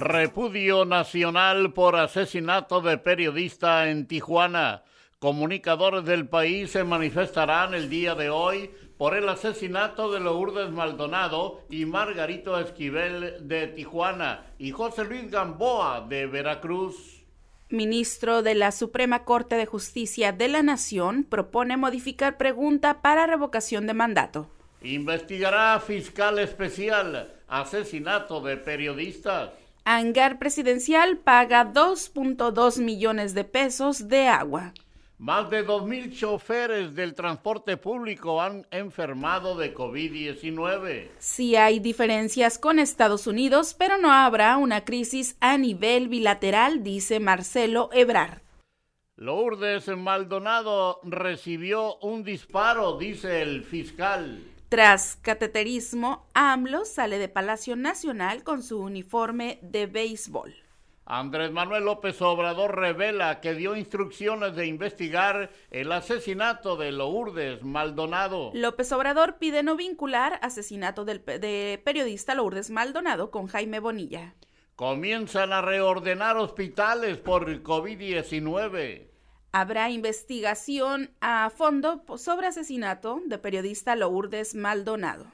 Repudio nacional por asesinato de periodista en Tijuana. Comunicadores del país se manifestarán el día de hoy por el asesinato de Lourdes Maldonado y Margarito Esquivel de Tijuana y José Luis Gamboa de Veracruz. Ministro de la Suprema Corte de Justicia de la Nación propone modificar pregunta para revocación de mandato. Investigará fiscal especial asesinato de periodistas. Hangar Presidencial paga 2.2 millones de pesos de agua. Más de 2.000 choferes del transporte público han enfermado de COVID-19. Sí hay diferencias con Estados Unidos, pero no habrá una crisis a nivel bilateral, dice Marcelo Ebrard. Lourdes Maldonado recibió un disparo, dice el fiscal. Tras cateterismo, AMLO sale de Palacio Nacional con su uniforme de béisbol. Andrés Manuel López Obrador revela que dio instrucciones de investigar el asesinato de Lourdes Maldonado. López Obrador pide no vincular asesinato del de periodista Lourdes Maldonado con Jaime Bonilla. Comienzan a reordenar hospitales por COVID-19 habrá investigación a fondo sobre asesinato de periodista Lourdes Maldonado.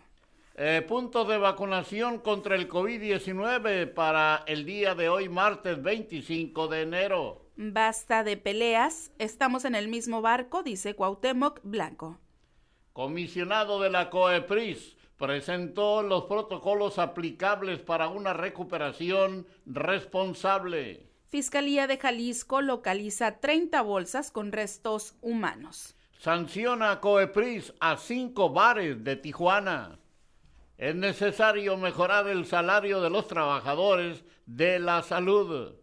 Eh, puntos de vacunación contra el COVID-19 para el día de hoy, martes 25 de enero. Basta de peleas, estamos en el mismo barco, dice Cuauhtémoc Blanco. Comisionado de la COEPRIS presentó los protocolos aplicables para una recuperación responsable. Fiscalía de Jalisco localiza 30 bolsas con restos humanos. Sanciona Coepris a cinco bares de Tijuana. Es necesario mejorar el salario de los trabajadores de la salud.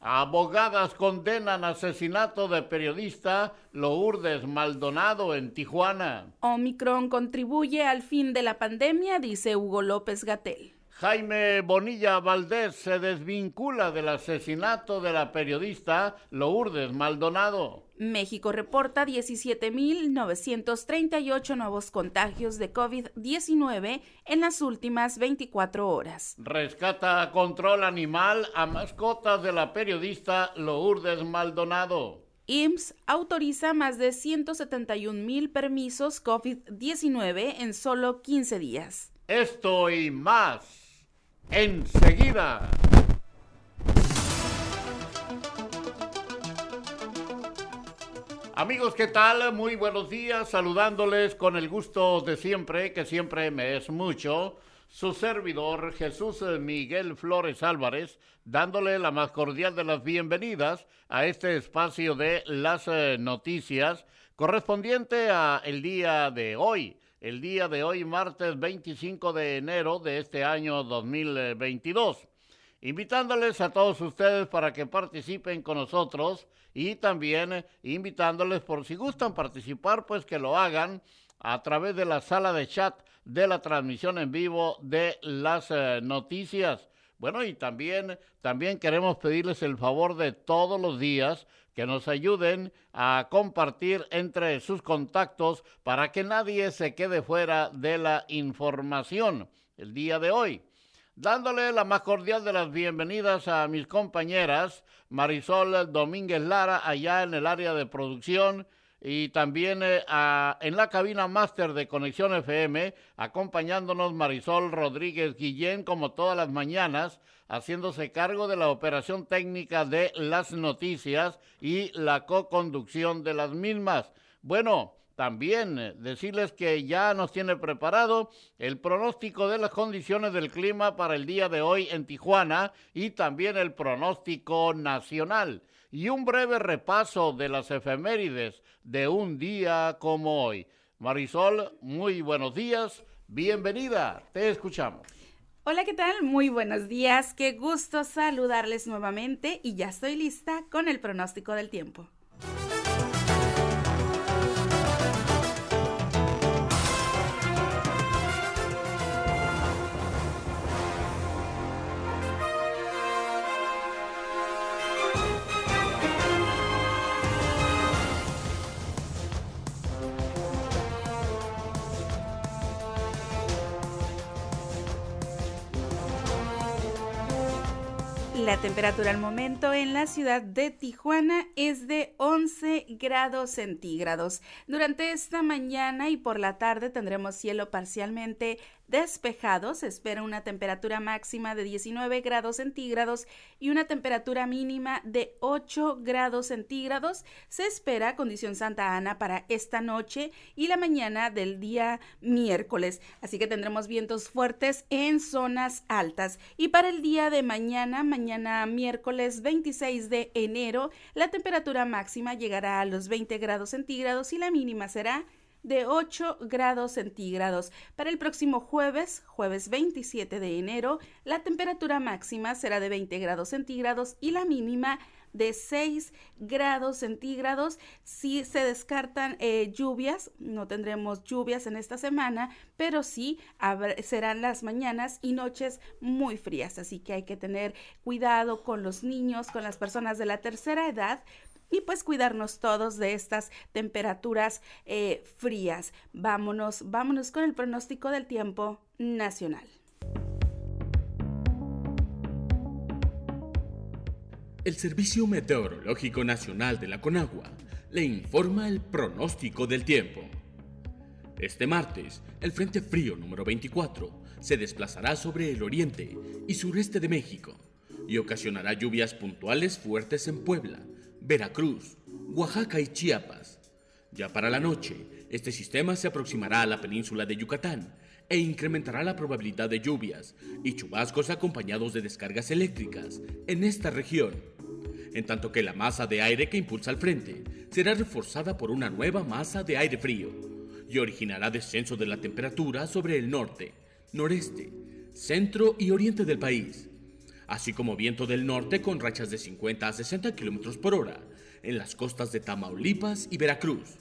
Abogadas condenan asesinato de periodista Lourdes Maldonado en Tijuana. Omicron contribuye al fin de la pandemia, dice Hugo López Gatel. Jaime Bonilla Valdés se desvincula del asesinato de la periodista Lourdes Maldonado. México reporta 17.938 nuevos contagios de COVID-19 en las últimas 24 horas. Rescata control animal a mascotas de la periodista Lourdes Maldonado. IMSS autoriza más de 171 mil permisos COVID-19 en solo 15 días. Esto y más enseguida. Amigos, ¿qué tal? Muy buenos días, saludándoles con el gusto de siempre, que siempre me es mucho, su servidor Jesús Miguel Flores Álvarez, dándole la más cordial de las bienvenidas a este espacio de las eh, noticias correspondiente a el día de hoy, el día de hoy, martes 25 de enero de este año 2022. Invitándoles a todos ustedes para que participen con nosotros y también invitándoles por si gustan participar, pues que lo hagan a través de la sala de chat de la transmisión en vivo de las eh, noticias. Bueno, y también, también queremos pedirles el favor de todos los días que nos ayuden a compartir entre sus contactos para que nadie se quede fuera de la información el día de hoy. Dándole la más cordial de las bienvenidas a mis compañeras Marisol Domínguez Lara allá en el área de producción y también eh, en la cabina máster de Conexión FM, acompañándonos Marisol Rodríguez Guillén como todas las mañanas haciéndose cargo de la operación técnica de las noticias y la co-conducción de las mismas. Bueno, también eh, decirles que ya nos tiene preparado el pronóstico de las condiciones del clima para el día de hoy en Tijuana y también el pronóstico nacional y un breve repaso de las efemérides de un día como hoy. Marisol, muy buenos días, bienvenida, te escuchamos. Hola, ¿qué tal? Muy buenos días. Qué gusto saludarles nuevamente y ya estoy lista con el pronóstico del tiempo. Temperatura al momento en la ciudad de Tijuana es de 11 grados centígrados. Durante esta mañana y por la tarde tendremos cielo parcialmente despejado. Se espera una temperatura máxima de 19 grados centígrados y una temperatura mínima de 8 grados centígrados. Se espera condición Santa Ana para esta noche y la mañana del día miércoles. Así que tendremos vientos fuertes en zonas altas. Y para el día de mañana, mañana miércoles 26 de enero, la temperatura máxima llegará a los 20 grados centígrados y la mínima será de 8 grados centígrados. Para el próximo jueves, jueves 27 de enero, la temperatura máxima será de 20 grados centígrados y la mínima de 6 grados centígrados. Si se descartan eh, lluvias, no tendremos lluvias en esta semana, pero sí serán las mañanas y noches muy frías. Así que hay que tener cuidado con los niños, con las personas de la tercera edad, y pues cuidarnos todos de estas temperaturas eh, frías. Vámonos, vámonos con el pronóstico del tiempo nacional. El Servicio Meteorológico Nacional de la Conagua le informa el pronóstico del tiempo. Este martes, el Frente Frío número 24 se desplazará sobre el oriente y sureste de México y ocasionará lluvias puntuales fuertes en Puebla, Veracruz, Oaxaca y Chiapas. Ya para la noche, este sistema se aproximará a la península de Yucatán e incrementará la probabilidad de lluvias y chubascos acompañados de descargas eléctricas en esta región, en tanto que la masa de aire que impulsa al frente será reforzada por una nueva masa de aire frío y originará descenso de la temperatura sobre el norte, noreste, centro y oriente del país así como viento del norte con rachas de 50 a 60 km por hora en las costas de Tamaulipas y Veracruz.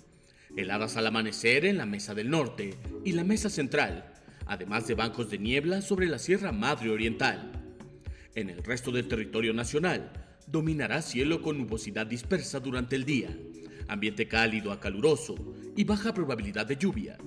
Heladas al amanecer en la Mesa del Norte y la Mesa Central, además de bancos de niebla sobre la Sierra Madre Oriental. En el resto del territorio nacional, dominará cielo con nubosidad dispersa durante el día, ambiente cálido a caluroso y baja probabilidad de lluvia.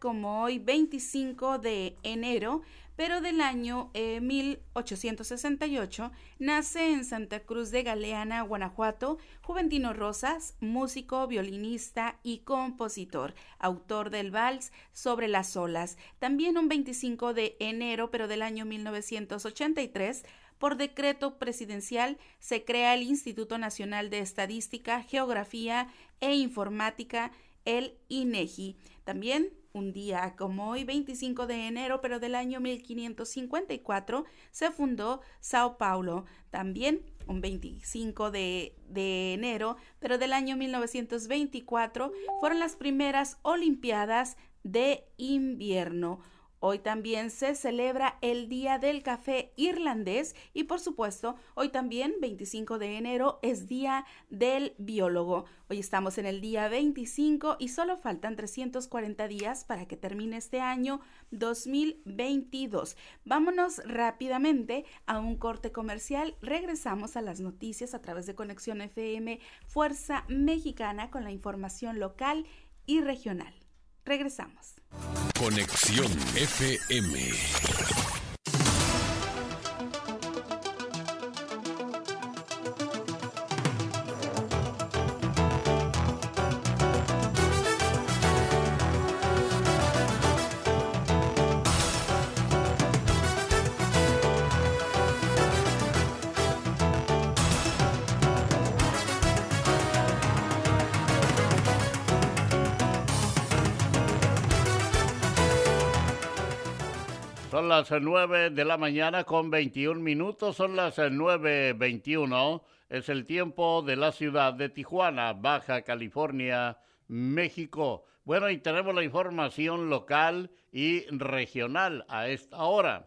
Como hoy 25 de enero, pero del año 1868, eh, nace en Santa Cruz de Galeana, Guanajuato, Juventino Rosas, músico, violinista y compositor, autor del vals Sobre las olas. También un 25 de enero, pero del año 1983, por decreto presidencial se crea el Instituto Nacional de Estadística, Geografía e Informática, el INEGI. También un día como hoy, 25 de enero, pero del año 1554, se fundó Sao Paulo. También un 25 de, de, enero, pero del año 1924, fueron las primeras Olimpiadas de invierno. Hoy también se celebra el Día del Café Irlandés y por supuesto, hoy también, 25 de enero, es Día del Biólogo. Hoy estamos en el día 25 y solo faltan 340 días para que termine este año 2022. Vámonos rápidamente a un corte comercial. Regresamos a las noticias a través de Conexión FM Fuerza Mexicana con la información local y regional. Regresamos. Conexión FM. Son las 9 de la mañana con 21 minutos, son las 9.21. Es el tiempo de la ciudad de Tijuana, Baja California México. Bueno, y tenemos la información local y regional a esta hora.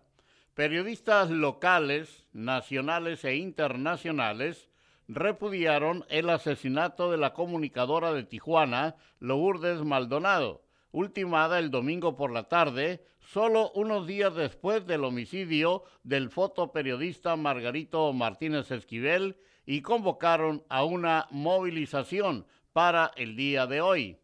Periodistas locales, nacionales e internacionales repudiaron el asesinato de la comunicadora de Tijuana, Lourdes Maldonado, ultimada el domingo por la tarde, solo unos días después del homicidio del fotoperiodista Margarito Martínez Esquivel, y convocaron a una movilización para el día de hoy.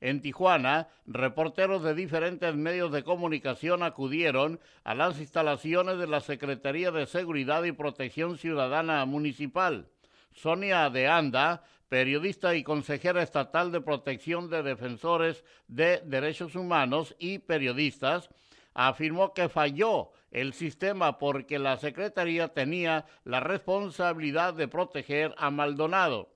En Tijuana, reporteros de diferentes medios de comunicación acudieron a las instalaciones de la Secretaría de Seguridad y Protección Ciudadana Municipal. Sonia de Anda, periodista y consejera estatal de protección de defensores de derechos humanos y periodistas, afirmó que falló el sistema porque la Secretaría tenía la responsabilidad de proteger a Maldonado.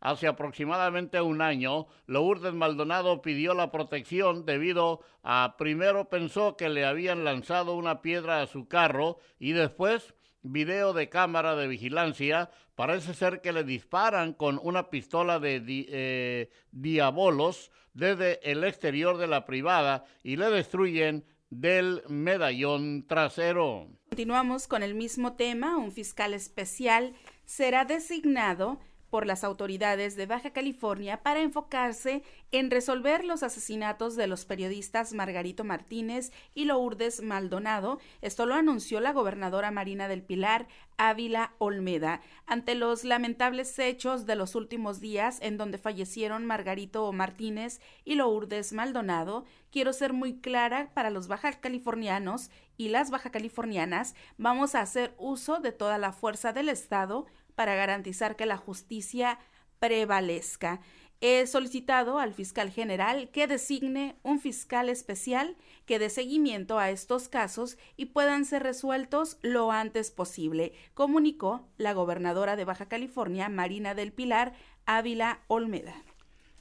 Hace aproximadamente un año, Lourdes Maldonado pidió la protección debido a primero pensó que le habían lanzado una piedra a su carro y después video de cámara de vigilancia, parece ser que le disparan con una pistola de eh, diabolos desde el exterior de la privada y le destruyen del medallón trasero. Continuamos con el mismo tema. Un fiscal especial será designado por las autoridades de Baja California para enfocarse en resolver los asesinatos de los periodistas Margarito Martínez y Lourdes Maldonado. Esto lo anunció la gobernadora Marina del Pilar, Ávila Olmeda, ante los lamentables hechos de los últimos días en donde fallecieron Margarito Martínez y Lourdes Maldonado. Quiero ser muy clara para los baja californianos y las baja californianas, vamos a hacer uso de toda la fuerza del Estado para garantizar que la justicia prevalezca. He solicitado al fiscal general que designe un fiscal especial que dé seguimiento a estos casos y puedan ser resueltos lo antes posible, comunicó la gobernadora de Baja California, Marina del Pilar, Ávila Olmeda.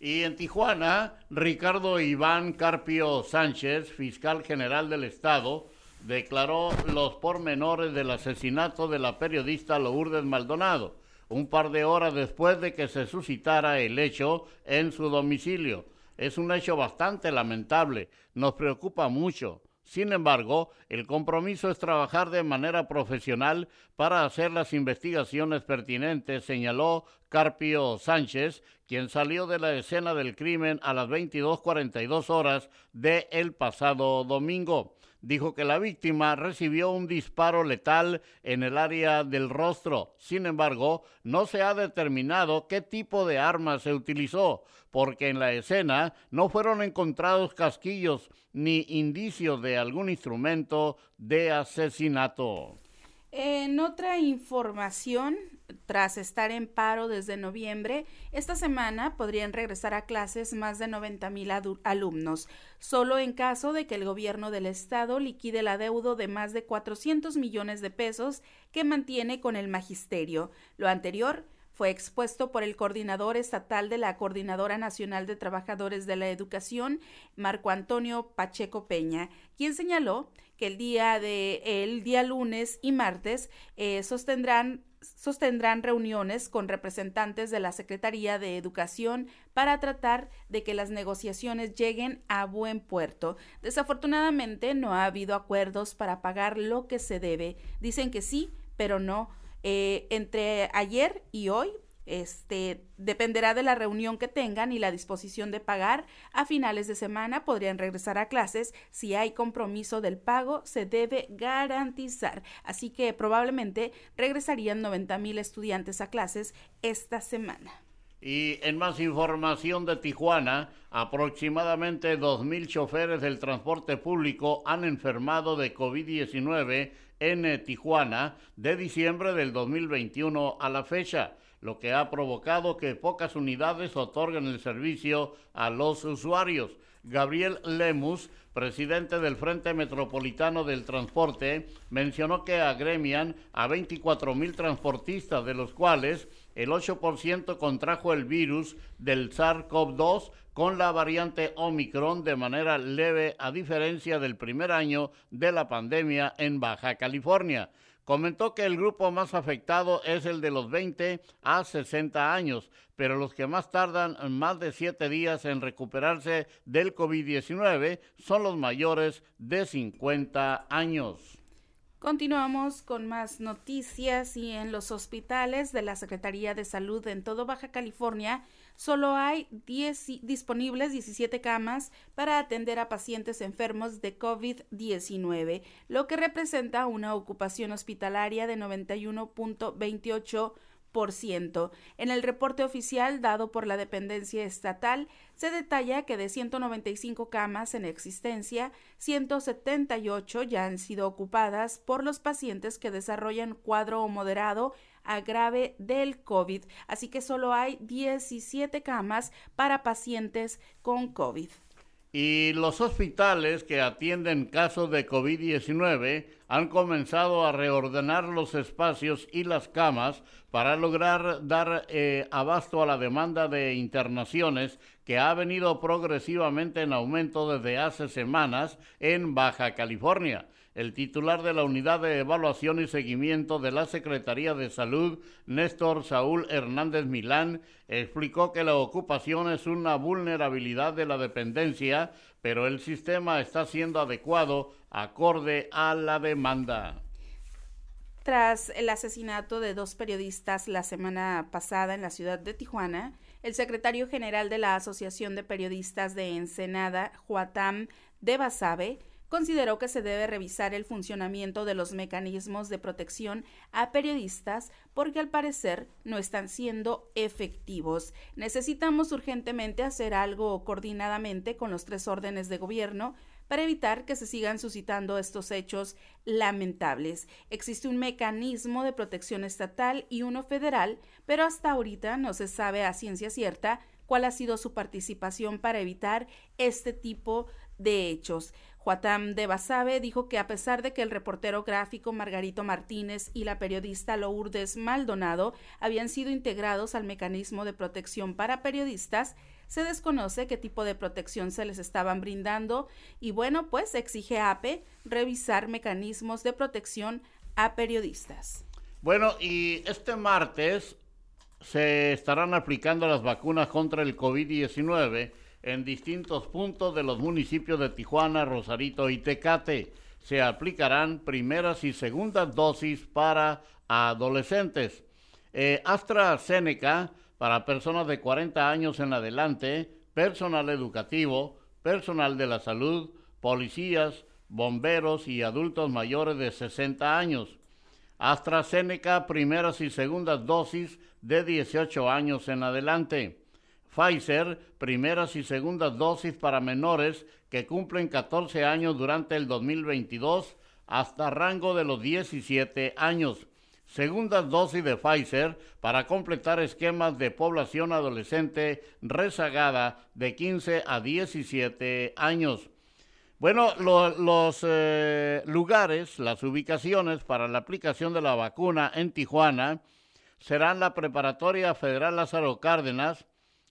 Y en Tijuana, Ricardo Iván Carpio Sánchez, fiscal general del Estado, declaró los pormenores del asesinato de la periodista Lourdes Maldonado, un par de horas después de que se suscitara el hecho en su domicilio. Es un hecho bastante lamentable, nos preocupa mucho. Sin embargo, el compromiso es trabajar de manera profesional para hacer las investigaciones pertinentes, señaló Carpio Sánchez, quien salió de la escena del crimen a las 22:42 horas de el pasado domingo dijo que la víctima recibió un disparo letal en el área del rostro. Sin embargo, no se ha determinado qué tipo de arma se utilizó, porque en la escena no fueron encontrados casquillos ni indicios de algún instrumento de asesinato. En otra información, tras estar en paro desde noviembre, esta semana podrían regresar a clases más de 90 mil alumnos, solo en caso de que el gobierno del estado liquide la deuda de más de 400 millones de pesos que mantiene con el magisterio. Lo anterior fue expuesto por el coordinador estatal de la Coordinadora Nacional de Trabajadores de la Educación, Marco Antonio Pacheco Peña, quien señaló que el día de el día lunes y martes eh, sostendrán sostendrán reuniones con representantes de la Secretaría de Educación para tratar de que las negociaciones lleguen a buen puerto. Desafortunadamente no ha habido acuerdos para pagar lo que se debe. Dicen que sí, pero no. Eh, entre ayer y hoy este dependerá de la reunión que tengan y la disposición de pagar. A finales de semana podrían regresar a clases. Si hay compromiso del pago, se debe garantizar. Así que probablemente regresarían 90 mil estudiantes a clases esta semana. Y en más información de Tijuana, aproximadamente 2.000 choferes del transporte público han enfermado de COVID-19 en Tijuana de diciembre del 2021 a la fecha lo que ha provocado que pocas unidades otorguen el servicio a los usuarios. Gabriel Lemus, presidente del Frente Metropolitano del Transporte, mencionó que agremian a 24 mil transportistas, de los cuales el 8% contrajo el virus del SARS-CoV-2 con la variante Omicron de manera leve, a diferencia del primer año de la pandemia en Baja California. Comentó que el grupo más afectado es el de los 20 a 60 años, pero los que más tardan más de 7 días en recuperarse del COVID-19 son los mayores de 50 años. Continuamos con más noticias y en los hospitales de la Secretaría de Salud en todo Baja California solo hay 10 disponibles 17 camas para atender a pacientes enfermos de COVID-19, lo que representa una ocupación hospitalaria de 91.28 en el reporte oficial dado por la dependencia estatal se detalla que de 195 camas en existencia, 178 ya han sido ocupadas por los pacientes que desarrollan cuadro moderado a grave del COVID, así que solo hay 17 camas para pacientes con COVID. Y los hospitales que atienden casos de COVID-19 han comenzado a reordenar los espacios y las camas para lograr dar eh, abasto a la demanda de internaciones que ha venido progresivamente en aumento desde hace semanas en Baja California. El titular de la Unidad de Evaluación y Seguimiento de la Secretaría de Salud, Néstor Saúl Hernández Milán, explicó que la ocupación es una vulnerabilidad de la dependencia, pero el sistema está siendo adecuado acorde a la demanda. Tras el asesinato de dos periodistas la semana pasada en la ciudad de Tijuana, el secretario general de la Asociación de Periodistas de Ensenada, Juatam de Basabe, consideró que se debe revisar el funcionamiento de los mecanismos de protección a periodistas porque al parecer no están siendo efectivos. Necesitamos urgentemente hacer algo coordinadamente con los tres órdenes de gobierno para evitar que se sigan suscitando estos hechos lamentables. Existe un mecanismo de protección estatal y uno federal, pero hasta ahorita no se sabe a ciencia cierta cuál ha sido su participación para evitar este tipo de hechos. Juatam de Basabe dijo que a pesar de que el reportero gráfico Margarito Martínez y la periodista Lourdes Maldonado habían sido integrados al mecanismo de protección para periodistas, se desconoce qué tipo de protección se les estaban brindando y bueno, pues exige APE revisar mecanismos de protección a periodistas. Bueno, y este martes se estarán aplicando las vacunas contra el COVID-19 en distintos puntos de los municipios de Tijuana, Rosarito y Tecate. Se aplicarán primeras y segundas dosis para adolescentes. Eh, AstraZeneca para personas de 40 años en adelante, personal educativo, personal de la salud, policías, bomberos y adultos mayores de 60 años. AstraZeneca primeras y segundas dosis de 18 años en adelante. Pfizer, primeras y segundas dosis para menores que cumplen 14 años durante el 2022 hasta rango de los 17 años. Segundas dosis de Pfizer para completar esquemas de población adolescente rezagada de 15 a 17 años. Bueno, los eh, lugares, las ubicaciones para la aplicación de la vacuna en Tijuana serán la Preparatoria Federal Lázaro Cárdenas,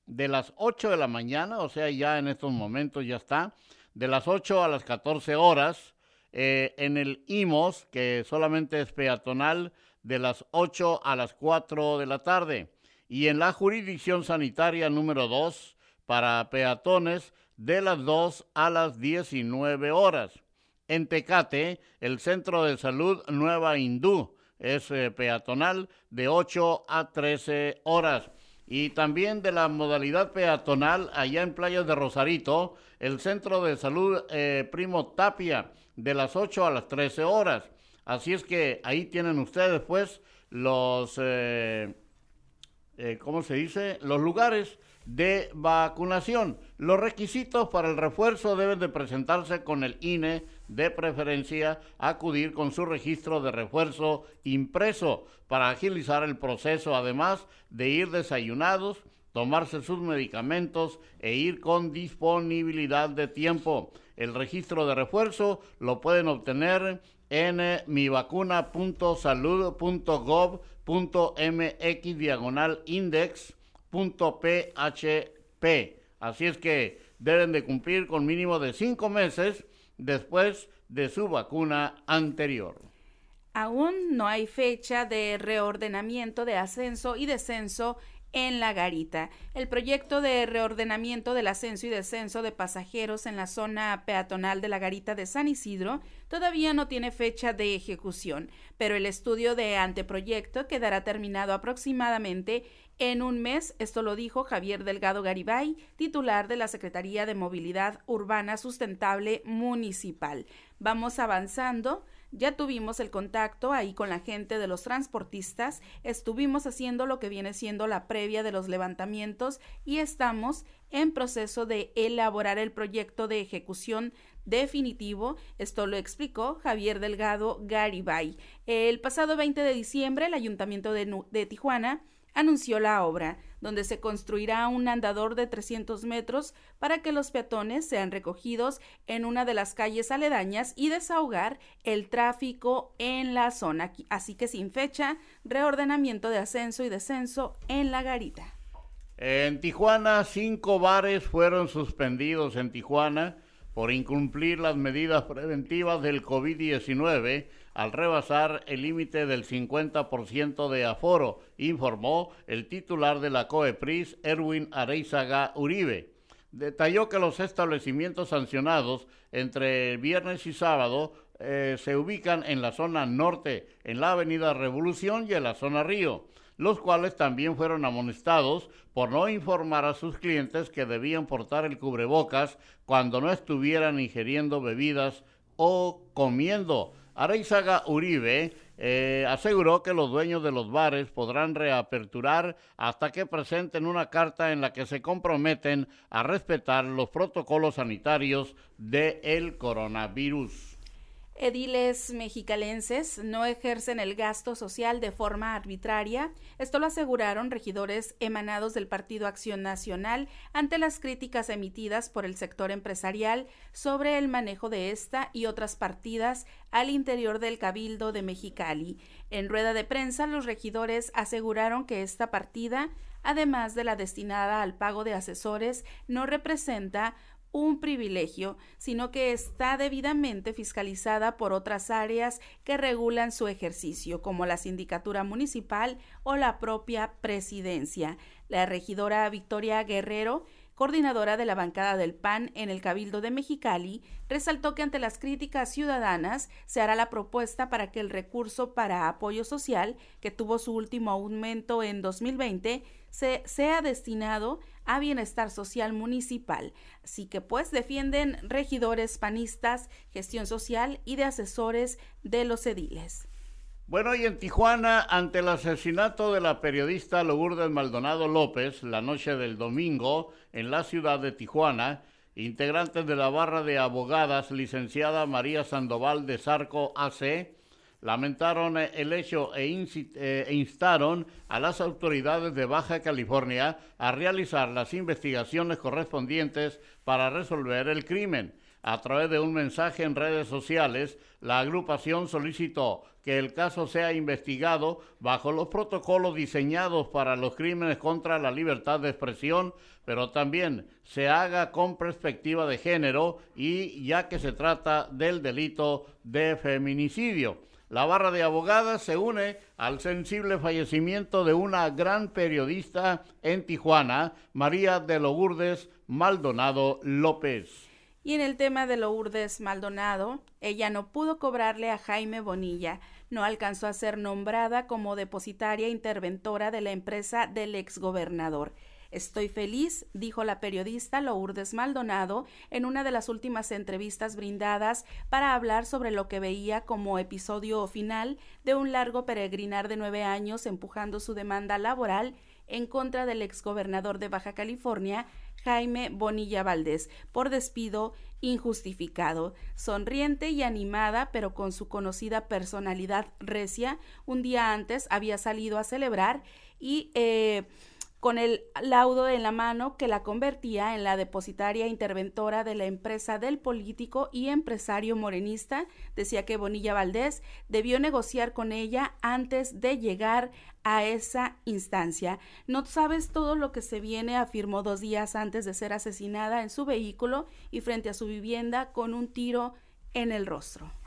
de las 8 de la mañana, o sea, ya en estos momentos ya está, de las 8 a las 14 horas, eh, en el IMOS, que solamente es peatonal, de las 8 a las 4 de la tarde, y en la jurisdicción sanitaria número 2, para peatones, de las 2 a las 19 horas. En Tecate, el Centro de Salud Nueva Hindú es eh, peatonal de 8 a 13 horas y también de la modalidad peatonal allá en Playas de Rosarito, el Centro de Salud eh, Primo Tapia, de las 8 a las 13 horas. Así es que ahí tienen ustedes pues los, eh, eh, ¿cómo se dice? Los lugares de vacunación. Los requisitos para el refuerzo deben de presentarse con el INE, de preferencia acudir con su registro de refuerzo impreso para agilizar el proceso, además de ir desayunados, tomarse sus medicamentos e ir con disponibilidad de tiempo. El registro de refuerzo lo pueden obtener en eh, mivacuna.salud.gov.mx diagonal index .php. Así es que deben de cumplir con mínimo de cinco meses después de su vacuna anterior. Aún no hay fecha de reordenamiento de ascenso y descenso en la garita. El proyecto de reordenamiento del ascenso y descenso de pasajeros en la zona peatonal de la garita de San Isidro todavía no tiene fecha de ejecución, pero el estudio de anteproyecto quedará terminado aproximadamente en un mes, esto lo dijo Javier Delgado Garibay, titular de la Secretaría de Movilidad Urbana Sustentable Municipal. Vamos avanzando. Ya tuvimos el contacto ahí con la gente de los transportistas, estuvimos haciendo lo que viene siendo la previa de los levantamientos y estamos en proceso de elaborar el proyecto de ejecución definitivo. Esto lo explicó Javier Delgado Garibay. El pasado 20 de diciembre, el Ayuntamiento de, de Tijuana anunció la obra, donde se construirá un andador de 300 metros para que los peatones sean recogidos en una de las calles aledañas y desahogar el tráfico en la zona. Así que sin fecha, reordenamiento de ascenso y descenso en la garita. En Tijuana, cinco bares fueron suspendidos en Tijuana por incumplir las medidas preventivas del COVID-19 al rebasar el límite del 50% de aforo, informó el titular de la COEPRIS, Erwin Areizaga Uribe. Detalló que los establecimientos sancionados entre viernes y sábado eh, se ubican en la zona norte, en la Avenida Revolución y en la zona Río, los cuales también fueron amonestados por no informar a sus clientes que debían portar el cubrebocas cuando no estuvieran ingiriendo bebidas o comiendo. Areizaga Uribe eh, aseguró que los dueños de los bares podrán reaperturar hasta que presenten una carta en la que se comprometen a respetar los protocolos sanitarios del coronavirus. Ediles mexicalenses no ejercen el gasto social de forma arbitraria. Esto lo aseguraron regidores emanados del Partido Acción Nacional ante las críticas emitidas por el sector empresarial sobre el manejo de esta y otras partidas al interior del Cabildo de Mexicali. En rueda de prensa, los regidores aseguraron que esta partida además de la destinada al pago de asesores, no representa un privilegio, sino que está debidamente fiscalizada por otras áreas que regulan su ejercicio, como la sindicatura municipal o la propia presidencia. La regidora Victoria Guerrero coordinadora de la bancada del PAN en el Cabildo de Mexicali, resaltó que ante las críticas ciudadanas se hará la propuesta para que el recurso para apoyo social, que tuvo su último aumento en 2020, se, sea destinado a bienestar social municipal. Así que pues defienden regidores panistas, gestión social y de asesores de los ediles. Bueno, y en Tijuana, ante el asesinato de la periodista Lourdes Maldonado López la noche del domingo en la ciudad de Tijuana, integrantes de la barra de abogadas licenciada María Sandoval de Zarco AC lamentaron el hecho e, e, instaron a las autoridades de Baja California a realizar las investigaciones correspondientes para resolver el crimen. A través de un mensaje en redes sociales, la agrupación solicitó que el caso sea investigado bajo los protocolos diseñados para los crímenes contra la libertad de expresión, pero también se haga con perspectiva de género y ya que se trata del delito de feminicidio. La barra de abogadas se une al sensible fallecimiento de una gran periodista en Tijuana, María de Lourdes Maldonado López. Y en el tema de Lourdes Maldonado, ella no pudo cobrarle a Jaime Bonilla, no alcanzó a ser nombrada como depositaria interventora de la empresa del exgobernador. Estoy feliz, dijo la periodista Lourdes Maldonado en una de las últimas entrevistas brindadas para hablar sobre lo que veía como episodio final de un largo peregrinar de nueve años empujando su demanda laboral en contra del exgobernador de Baja California, Jaime Bonilla Valdés, por despido injustificado. Sonriente y animada, pero con su conocida personalidad recia, un día antes había salido a celebrar y eh, con el laudo en la mano que la convertía en la depositaria interventora de la empresa del político y empresario morenista, decía que Bonilla Valdés debió negociar con ella antes de llegar a esa instancia. No sabes todo lo que se viene, afirmó dos días antes de ser asesinada en su vehículo y frente a su vivienda con un tiro en el rostro.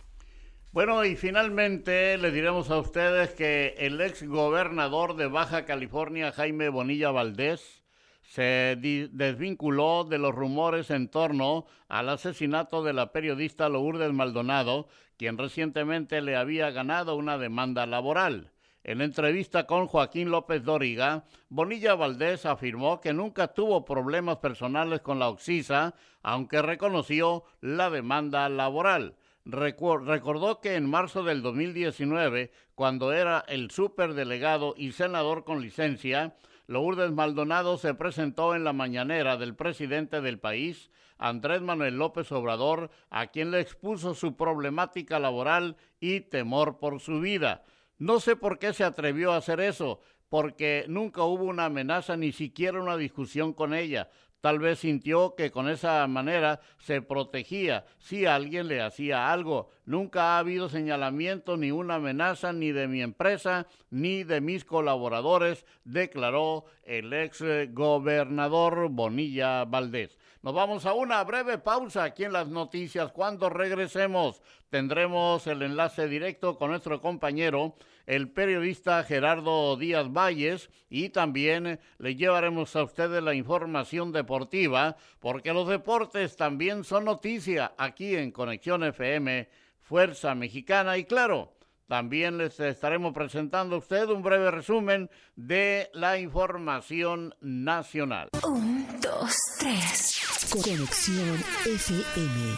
Bueno, y finalmente le diremos a ustedes que el ex gobernador de Baja California, Jaime Bonilla Valdés, se desvinculó de los rumores en torno al asesinato de la periodista Lourdes Maldonado, quien recientemente le había ganado una demanda laboral. En entrevista con Joaquín López Dóriga, Bonilla Valdés afirmó que nunca tuvo problemas personales con la Oxisa, aunque reconoció la demanda laboral recordó que en marzo del 2019, cuando era el superdelegado y senador con licencia, Lourdes Maldonado se presentó en la mañanera del presidente del país, Andrés Manuel López Obrador, a quien le expuso su problemática laboral y temor por su vida. No sé por qué se atrevió a hacer eso, porque nunca hubo una amenaza ni siquiera una discusión con ella. Tal vez sintió que con esa manera se protegía si alguien le hacía algo. Nunca ha habido señalamiento ni una amenaza ni de mi empresa ni de mis colaboradores, declaró el ex gobernador Bonilla Valdés. Nos vamos a una breve pausa aquí en las noticias. Cuando regresemos tendremos el enlace directo con nuestro compañero el periodista Gerardo Díaz Valles y también le llevaremos a ustedes la información deportiva porque los deportes también son noticia aquí en Conexión FM Fuerza Mexicana y claro, también les estaremos presentando a usted un breve resumen de la información nacional. Un, dos, tres. Conexión FM.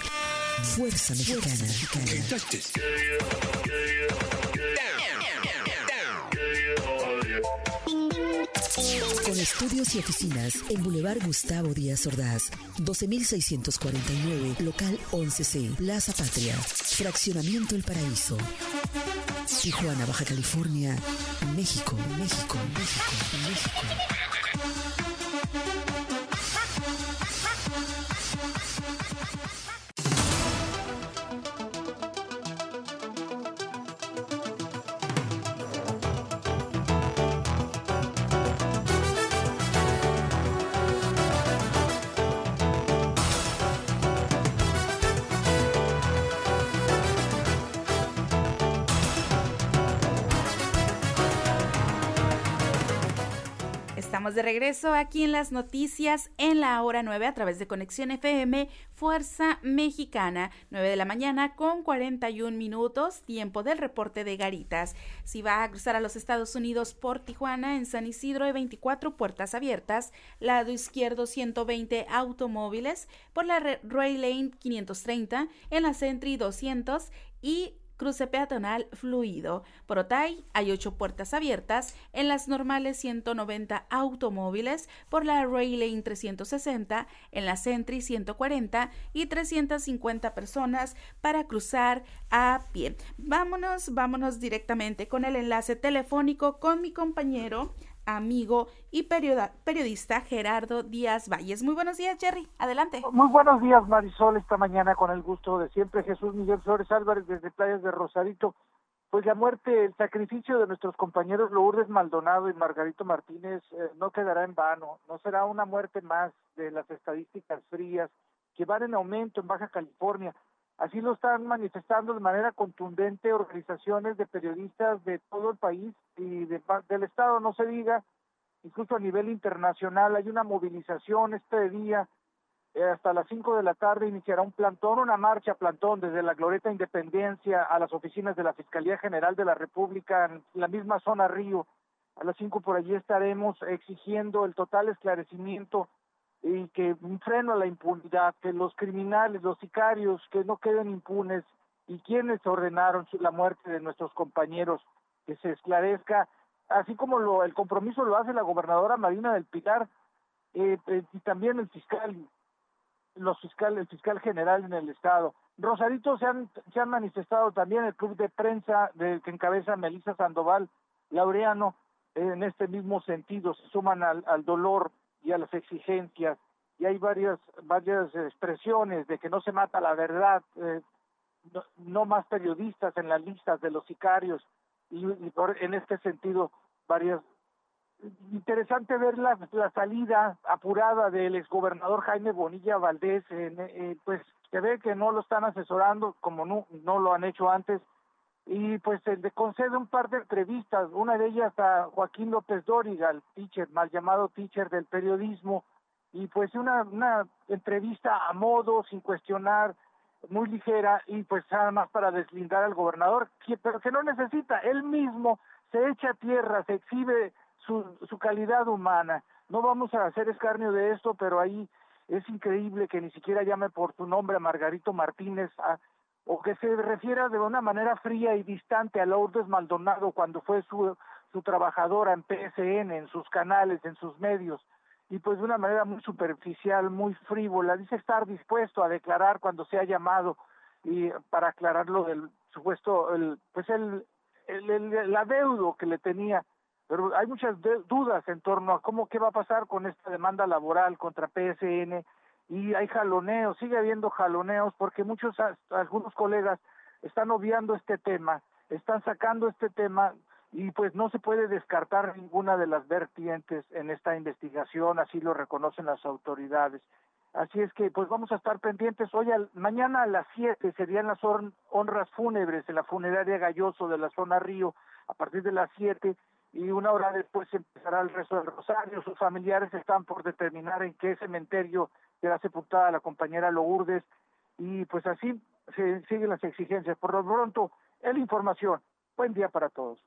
Fuerza Mexicana. Con estudios y oficinas en Boulevard Gustavo Díaz Ordaz, 12649, local 11C, Plaza Patria, Fraccionamiento El Paraíso. Tijuana, Baja California, México, México, México, México. De regreso aquí en las noticias en la hora 9 a través de Conexión FM Fuerza Mexicana, 9 de la mañana con 41 minutos, tiempo del reporte de Garitas. Si va a cruzar a los Estados Unidos por Tijuana, en San Isidro hay 24 puertas abiertas, lado izquierdo 120 automóviles, por la Ray Lane 530, en la Sentry 200 y cruce peatonal fluido. Por Otay hay ocho puertas abiertas, en las normales 190 automóviles, por la Ray Lane 360, en la Sentry 140 y 350 personas para cruzar a pie. Vámonos, vámonos directamente con el enlace telefónico con mi compañero amigo y periodista Gerardo Díaz Valles. Muy buenos días, Jerry. Adelante. Muy buenos días, Marisol. Esta mañana con el gusto de siempre, Jesús Miguel Flores Álvarez desde Playas de Rosarito. Pues la muerte, el sacrificio de nuestros compañeros Lourdes Maldonado y Margarito Martínez eh, no quedará en vano. No será una muerte más de las estadísticas frías que van en aumento en Baja California. Así lo están manifestando de manera contundente organizaciones de periodistas de todo el país y del Estado, no se diga, incluso a nivel internacional. Hay una movilización este día, eh, hasta las 5 de la tarde iniciará un plantón, una marcha plantón desde la Glorieta Independencia a las oficinas de la Fiscalía General de la República en la misma zona Río. A las 5 por allí estaremos exigiendo el total esclarecimiento y que un freno a la impunidad, que los criminales, los sicarios, que no queden impunes y quienes ordenaron la muerte de nuestros compañeros, que se esclarezca, así como lo, el compromiso lo hace la gobernadora Marina del Pilar eh, eh, y también el fiscal, los fiscal, el fiscal general en el estado. Rosarito se han, manifestado también el club de prensa de, que encabeza Melissa Sandoval Laureano en este mismo sentido, se suman al dolor y a las exigencias y hay varias varias expresiones de que no se mata la verdad eh, no, más periodistas en las listas de los sicarios y, en este sentido varias interesante ver la, la salida apurada del exgobernador Jaime Bonilla Valdés eh, pues se ve que no lo están asesorando como no no lo han hecho antes y pues le concede un par de entrevistas, una de ellas a Joaquín López Dóriga, el teacher, mal llamado teacher del periodismo, y pues una, una entrevista a modo, sin cuestionar, muy ligera, y pues nada más para deslindar al gobernador, pero que no necesita, él mismo se echa a tierra, se exhibe su, su calidad humana. No vamos a hacer escarnio de esto, pero ahí es increíble que ni siquiera llame por tu nombre a Margarito Martínez, a, o que se refiera de una manera fría y distante a Lourdes Maldonado cuando fue su, su trabajadora en PSN, en sus canales, en sus medios, y pues de una manera muy superficial, muy frívola, dice estar dispuesto a declarar cuando sea llamado y para aclarar lo del supuesto, el, pues el, el, el, adeudo que le tenía, pero hay muchas dudas en torno a cómo qué va a pasar con esta demanda laboral contra PSN y hay jaloneos, sigue habiendo jaloneos porque muchos, algunos colegas están obviando este tema, están sacando este tema y pues no se puede descartar ninguna de las vertientes en esta investigación, así lo reconocen las autoridades. Así es que pues vamos a estar pendientes. Hoy, mañana a las 7 serían las honras fúnebres en la funeraria Galloso de la zona Río, a partir de las 7 y una hora después empezará el resto del rosario. Sus familiares están por determinar en qué cementerio será sepultada la compañera Lourdes y pues así se siguen las exigencias. Por lo pronto, la información. Buen día para todos.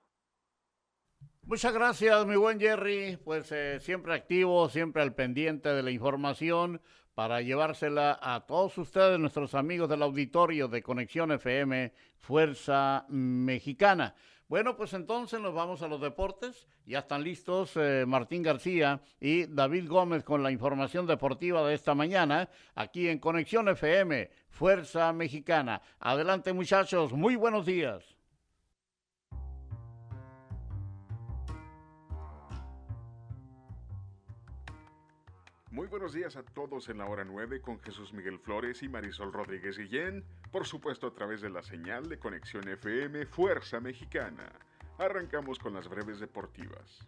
Muchas gracias, mi buen Jerry. Pues eh, siempre activo, siempre al pendiente de la información para llevársela a todos ustedes, nuestros amigos del auditorio de Conexión FM Fuerza Mexicana. Bueno, pues entonces nos vamos a los deportes. Ya están listos eh, Martín García y David Gómez con la información deportiva de esta mañana aquí en Conexión FM, Fuerza Mexicana. Adelante muchachos, muy buenos días. Muy buenos días a todos en la hora 9 con Jesús Miguel Flores y Marisol Rodríguez Guillén, por supuesto a través de la señal de conexión FM Fuerza Mexicana. Arrancamos con las breves deportivas.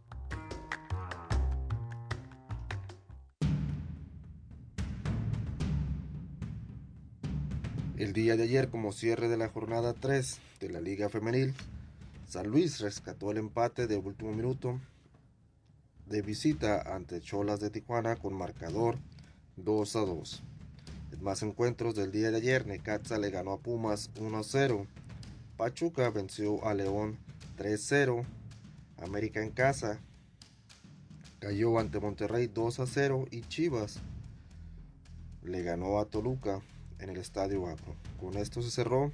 El día de ayer, como cierre de la jornada 3 de la Liga Femenil, San Luis rescató el empate de último minuto de visita ante Cholas de Tijuana con marcador 2 a 2. En más encuentros del día de ayer, Necaxa le ganó a Pumas 1 a 0. Pachuca venció a León 3 0. América en casa cayó ante Monterrey 2 a 0 y Chivas le ganó a Toluca en el Estadio Agro. Con esto se cerró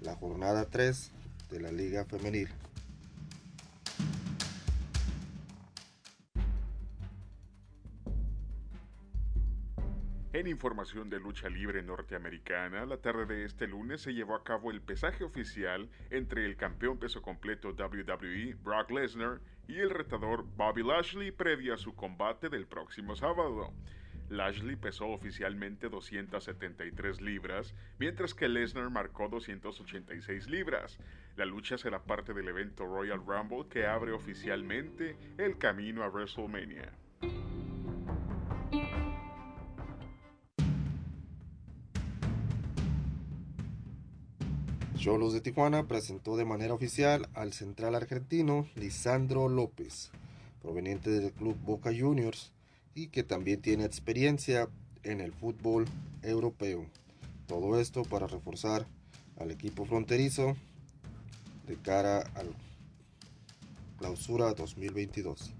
la jornada 3 de la Liga Femenil. En información de lucha libre norteamericana, la tarde de este lunes se llevó a cabo el pesaje oficial entre el campeón peso completo WWE, Brock Lesnar, y el retador Bobby Lashley previo a su combate del próximo sábado. Lashley pesó oficialmente 273 libras, mientras que Lesnar marcó 286 libras. La lucha será parte del evento Royal Rumble que abre oficialmente el camino a WrestleMania. Cholos de Tijuana presentó de manera oficial al central argentino Lisandro López, proveniente del club Boca Juniors y que también tiene experiencia en el fútbol europeo. Todo esto para reforzar al equipo fronterizo de cara al clausura 2022.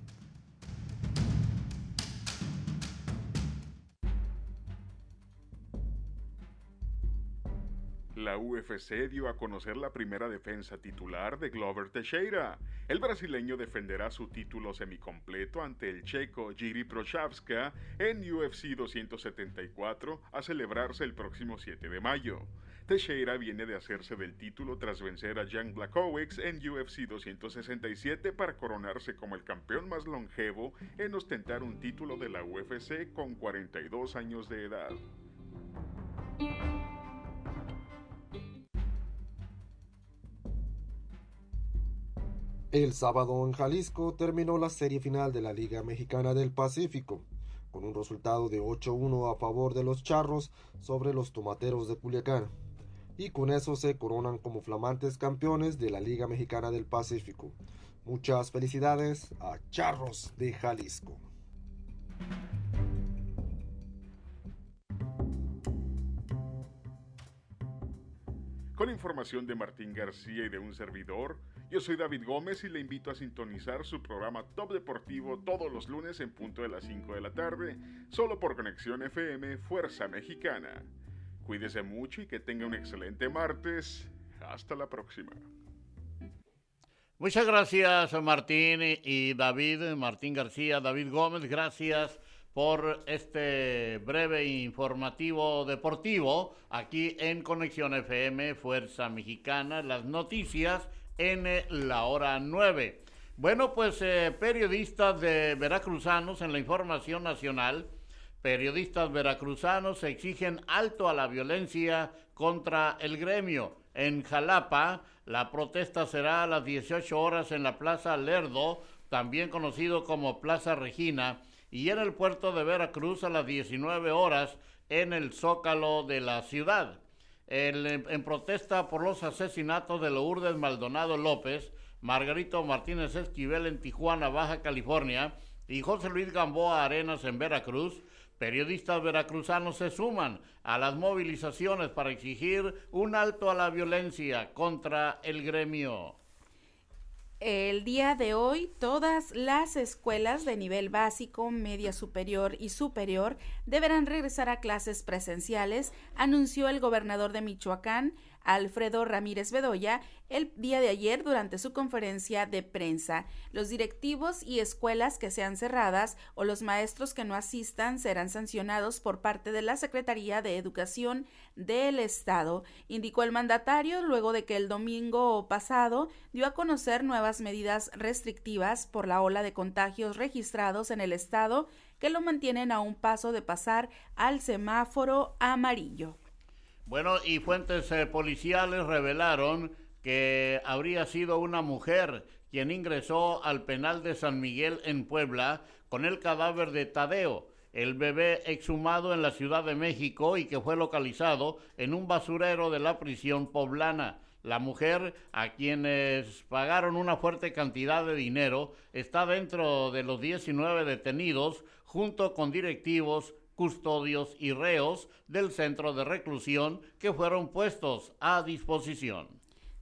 La UFC dio a conocer la primera defensa titular de Glover Teixeira. El brasileño defenderá su título semicompleto ante el checo Jiri Prochazka en UFC 274 a celebrarse el próximo 7 de mayo. Teixeira viene de hacerse del título tras vencer a Jan Blachowicz en UFC 267 para coronarse como el campeón más longevo en ostentar un título de la UFC con 42 años de edad. El sábado en Jalisco terminó la serie final de la Liga Mexicana del Pacífico, con un resultado de 8-1 a favor de los Charros sobre los Tomateros de Culiacán. y con eso se coronan como flamantes campeones de la Liga Mexicana del Pacífico. Muchas felicidades a Charros de Jalisco. Con información de Martín García y de un servidor, yo soy David Gómez y le invito a sintonizar su programa Top Deportivo todos los lunes en punto de las 5 de la tarde, solo por Conexión FM Fuerza Mexicana. Cuídese mucho y que tenga un excelente martes. Hasta la próxima. Muchas gracias Martín y David, Martín García, David Gómez, gracias por este breve informativo deportivo aquí en Conexión FM Fuerza Mexicana, las noticias en la hora 9. Bueno, pues eh, periodistas de veracruzanos en la información nacional Periodistas veracruzanos exigen alto a la violencia contra el gremio. En Jalapa, la protesta será a las 18 horas en la Plaza Lerdo, también conocido como Plaza Regina, y en el puerto de Veracruz a las 19 horas en el Zócalo de la ciudad. En protesta por los asesinatos de Lourdes Maldonado López, Margarito Martínez Esquivel en Tijuana, Baja California, y José Luis Gamboa Arenas en Veracruz, Periodistas veracruzanos se suman a las movilizaciones para exigir un alto a la violencia contra el gremio. El día de hoy, todas las escuelas de nivel básico, media superior y superior deberán regresar a clases presenciales, anunció el gobernador de Michoacán, Alfredo Ramírez Bedoya el día de ayer durante su conferencia de prensa. Los directivos y escuelas que sean cerradas o los maestros que no asistan serán sancionados por parte de la Secretaría de Educación del Estado, indicó el mandatario luego de que el domingo pasado dio a conocer nuevas medidas restrictivas por la ola de contagios registrados en el Estado que lo mantienen a un paso de pasar al semáforo amarillo. Bueno, y fuentes eh, policiales revelaron que habría sido una mujer quien ingresó al penal de San Miguel en Puebla con el cadáver de Tadeo, el bebé exhumado en la Ciudad de México y que fue localizado en un basurero de la prisión poblana. La mujer, a quienes pagaron una fuerte cantidad de dinero, está dentro de los 19 detenidos junto con directivos custodios y reos del centro de reclusión que fueron puestos a disposición.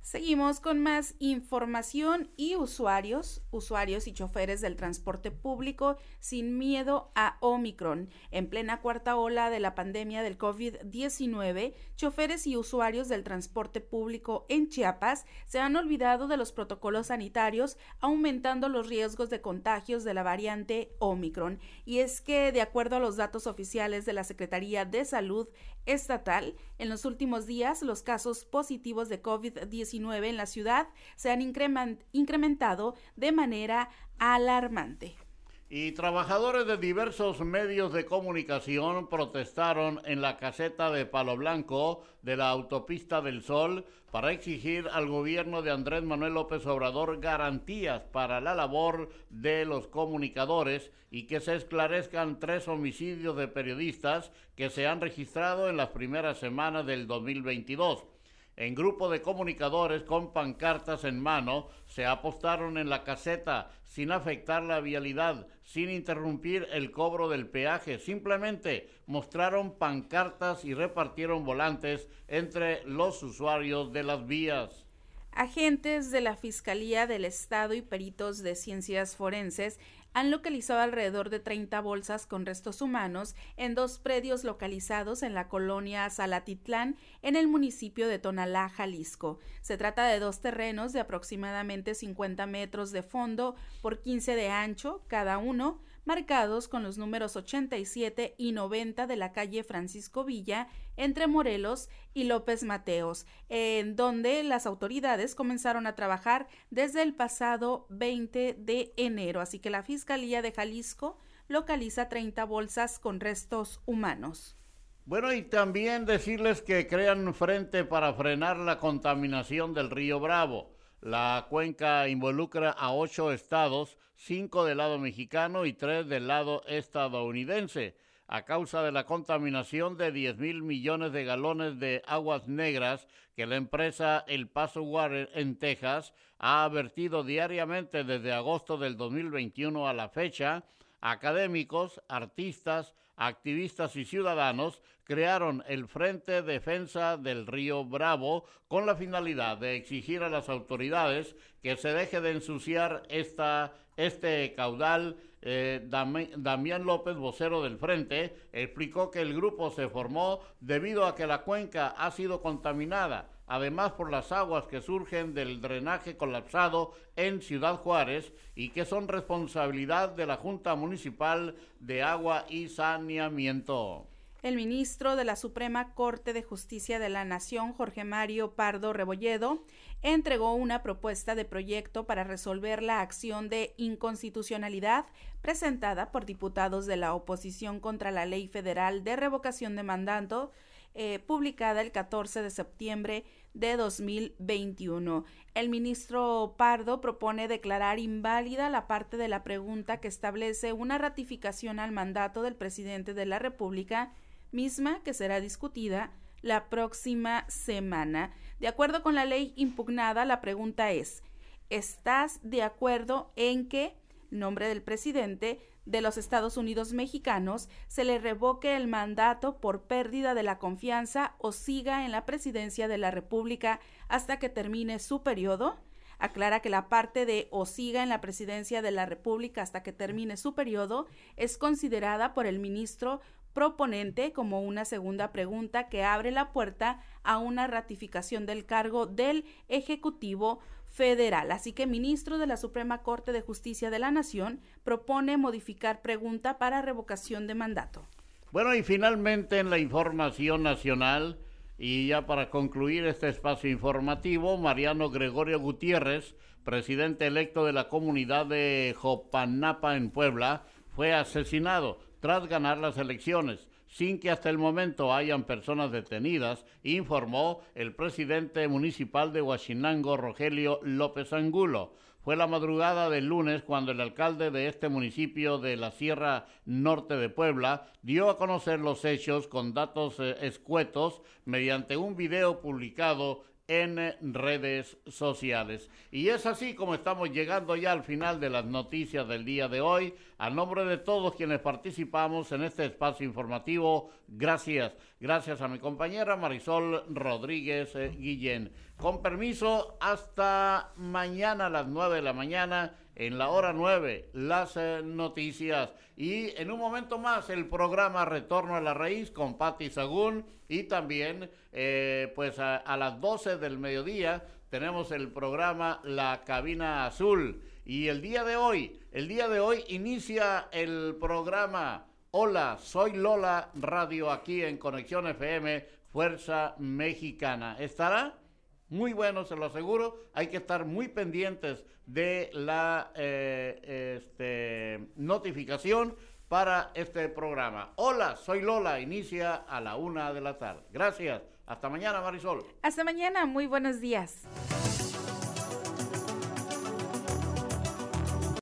Seguimos con más información y usuarios, usuarios y choferes del transporte público sin miedo a Omicron. En plena cuarta ola de la pandemia del COVID-19, choferes y usuarios del transporte público en Chiapas se han olvidado de los protocolos sanitarios, aumentando los riesgos de contagios de la variante Omicron. Y es que, de acuerdo a los datos oficiales de la Secretaría de Salud Estatal, en los últimos días los casos positivos de COVID-19 en la ciudad se han incrementado de manera alarmante. Y trabajadores de diversos medios de comunicación protestaron en la caseta de Palo Blanco de la Autopista del Sol para exigir al gobierno de Andrés Manuel López Obrador garantías para la labor de los comunicadores y que se esclarezcan tres homicidios de periodistas que se han registrado en las primeras semanas del 2022 en grupo de comunicadores con pancartas en mano, se apostaron en la caseta sin afectar la vialidad, sin interrumpir el cobro del peaje. Simplemente mostraron pancartas y repartieron volantes entre los usuarios de las vías. Agentes de la Fiscalía del Estado y peritos de ciencias forenses han localizado alrededor de 30 bolsas con restos humanos en dos predios localizados en la colonia Salatitlán, en el municipio de Tonalá, Jalisco. Se trata de dos terrenos de aproximadamente 50 metros de fondo por 15 de ancho cada uno, marcados con los números 87 y 90 de la calle Francisco Villa entre Morelos y López Mateos, en donde las autoridades comenzaron a trabajar desde el pasado 20 de enero. Así que la Fiscalía de Jalisco localiza 30 bolsas con restos humanos. Bueno, y también decirles que crean frente para frenar la contaminación del río Bravo. La cuenca involucra a ocho estados, cinco del lado mexicano y tres del lado estadounidense. a causa de la contaminación de 10 mil millones de galones de aguas negras que la empresa El Paso Water en Texas ha vertido diariamente desde agosto del 2021 a la fecha. Académicos, artistas, activistas y ciudadanos crearon el Frente Defensa del Río Bravo con la finalidad de exigir a las autoridades que se deje de ensuciar esta, este caudal. Eh, Damián López, vocero del Frente, explicó que el grupo se formó debido a que la cuenca ha sido contaminada además por las aguas que surgen del drenaje colapsado en Ciudad Juárez y que son responsabilidad de la Junta Municipal de Agua y Saneamiento. El ministro de la Suprema Corte de Justicia de la Nación, Jorge Mario Pardo Rebolledo, entregó una propuesta de proyecto para resolver la acción de inconstitucionalidad presentada por diputados de la oposición contra la Ley Federal de Revocación de Mandato eh, publicada el 14 de septiembre de 2021. El ministro Pardo propone declarar inválida la parte de la pregunta que establece una ratificación al mandato del presidente de la República, misma que será discutida la próxima semana. De acuerdo con la ley impugnada, la pregunta es, ¿estás de acuerdo en que, nombre del presidente, de los Estados Unidos mexicanos se le revoque el mandato por pérdida de la confianza o siga en la presidencia de la República hasta que termine su periodo. Aclara que la parte de o siga en la presidencia de la República hasta que termine su periodo es considerada por el ministro proponente como una segunda pregunta que abre la puerta a una ratificación del cargo del Ejecutivo federal. Así que ministro de la Suprema Corte de Justicia de la Nación propone modificar pregunta para revocación de mandato. Bueno, y finalmente en la información nacional, y ya para concluir este espacio informativo, Mariano Gregorio Gutiérrez, presidente electo de la comunidad de Jopanapa en Puebla, fue asesinado tras ganar las elecciones sin que hasta el momento hayan personas detenidas, informó el presidente municipal de Huachinango, Rogelio López Angulo. Fue la madrugada del lunes cuando el alcalde de este municipio de la Sierra Norte de Puebla dio a conocer los hechos con datos eh, escuetos mediante un video publicado en redes sociales. Y es así como estamos llegando ya al final de las noticias del día de hoy. A nombre de todos quienes participamos en este espacio informativo, gracias. Gracias a mi compañera Marisol Rodríguez eh, Guillén. Con permiso, hasta mañana a las nueve de la mañana en la hora 9 las eh, noticias y en un momento más el programa Retorno a la Raíz con Patti Sagún y también eh, pues a, las 12 del mediodía tenemos el programa La Cabina Azul y el día de hoy, el día de hoy inicia el programa Hola, soy Lola Radio aquí en Conexión FM Fuerza Mexicana. ¿Estará? Muy bueno, se lo aseguro. Hay que estar muy pendientes de la eh, este, notificación para este programa. Hola, soy Lola, inicia a la una de la tarde. Gracias. Hasta mañana, Marisol. Hasta mañana, muy buenos días.